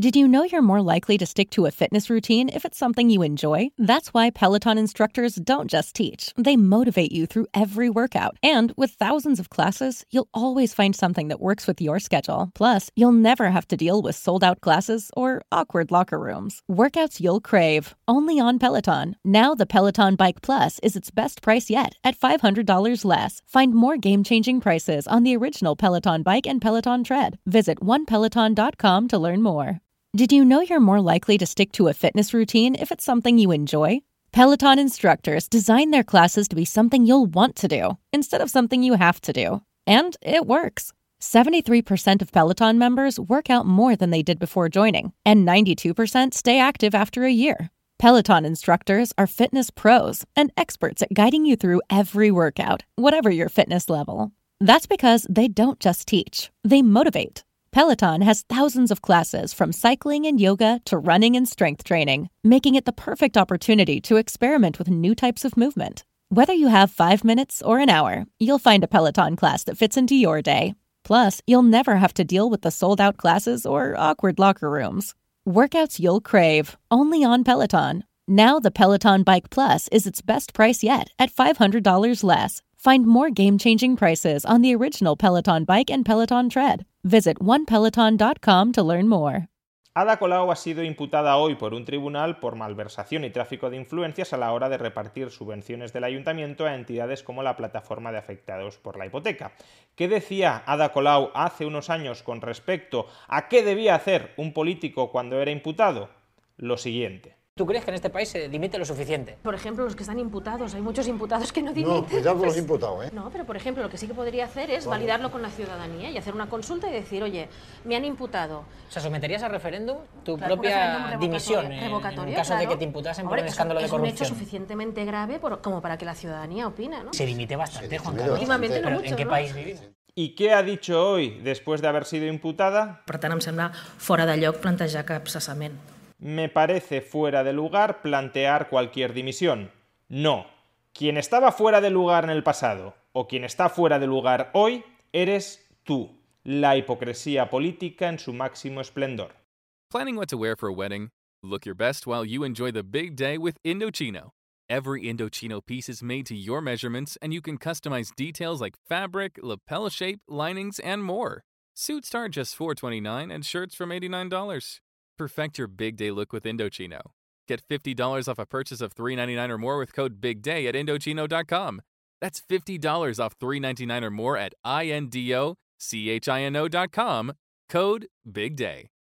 Did you know you're more likely to stick to a fitness routine if it's something you enjoy? That's why Peloton instructors don't just teach, they motivate you through every workout. And with thousands of classes, you'll always find something that works with your schedule. Plus, you'll never have to deal with sold out classes or awkward locker rooms. Workouts you'll crave, only on Peloton. Now, the Peloton Bike Plus is its best price yet at $500 less. Find more game changing prices on the original Peloton Bike and Peloton Tread. Visit onepeloton.com to learn more. Did you know you're more likely to stick to a fitness routine if it's something you enjoy? Peloton instructors design their classes to be something you'll want to do instead of something you have to do. And it works. 73% of Peloton members work out more than they did before joining, and 92% stay active after a year. Peloton instructors are fitness pros and experts at guiding you through every workout, whatever your fitness level. That's because they don't just teach, they motivate. Peloton has thousands of classes from cycling and yoga to running and strength training, making it the perfect opportunity to experiment with new types of movement. Whether you have five minutes or an hour, you'll find a Peloton class that fits into your day. Plus, you'll never have to deal with the sold out classes or awkward locker rooms. Workouts you'll crave, only on Peloton. Now, the Peloton Bike Plus is its best price yet at $500 less. Find more game changing prices on the original Peloton Bike and Peloton Tread. Visit onepeloton.com to learn more. Ada Colau ha sido imputada hoy por un tribunal por malversación y tráfico de influencias a la hora de repartir subvenciones del ayuntamiento a entidades como la plataforma de afectados por la hipoteca. ¿Qué decía Ada Colau hace unos años con respecto a qué debía hacer un político cuando era imputado? Lo siguiente. ¿Tú crees que en este país se dimite lo suficiente? Por ejemplo, los que están imputados, hay muchos imputados que no dimiten. No, cuidado con los Pues- imputados, ¿eh? No, pero por ejemplo, lo que sí que podría hacer es validarlo con la ciudadanía y hacer una consulta y decir, oye, me han imputado. O sea, ¿someterías a referéndum tu Claro, un propia dimisión en- en, revocatorio, caso de claro. que te imputasen por Hombre, un eso escándalo de Es un hecho corrupción? suficientemente grave por- como para que la ciudadanía opine, ¿no? Se dimite bastante, Se Juan Carlos. Últimamente no Pero mucho, ¿En qué ¿no? país vivimos? ¿Y qué ha dicho hoy después de haber sido imputada? Per tant, em sembla fora de lloc plantejar cap cessament. Me parece fuera de lugar plantear cualquier dimisión. No. Quien estaba fuera de lugar en el pasado o quien está fuera de lugar hoy eres tú. La hipocresía política en su máximo esplendor. Planning what to wear for a wedding? Look your best while you enjoy the big day with Indochino. Every Indochino piece is made to your measurements, and you can customize details like fabric, lapel shape, linings, and more. Suits start just $4.29 and shirts from $89. Perfect your big day look with Indochino. Get $50 off a purchase of $3.99 or more with code BIGDAY at Indochino.com. That's $50 off $3.99 or more at INDOCHINO.com. Code BIGDAY.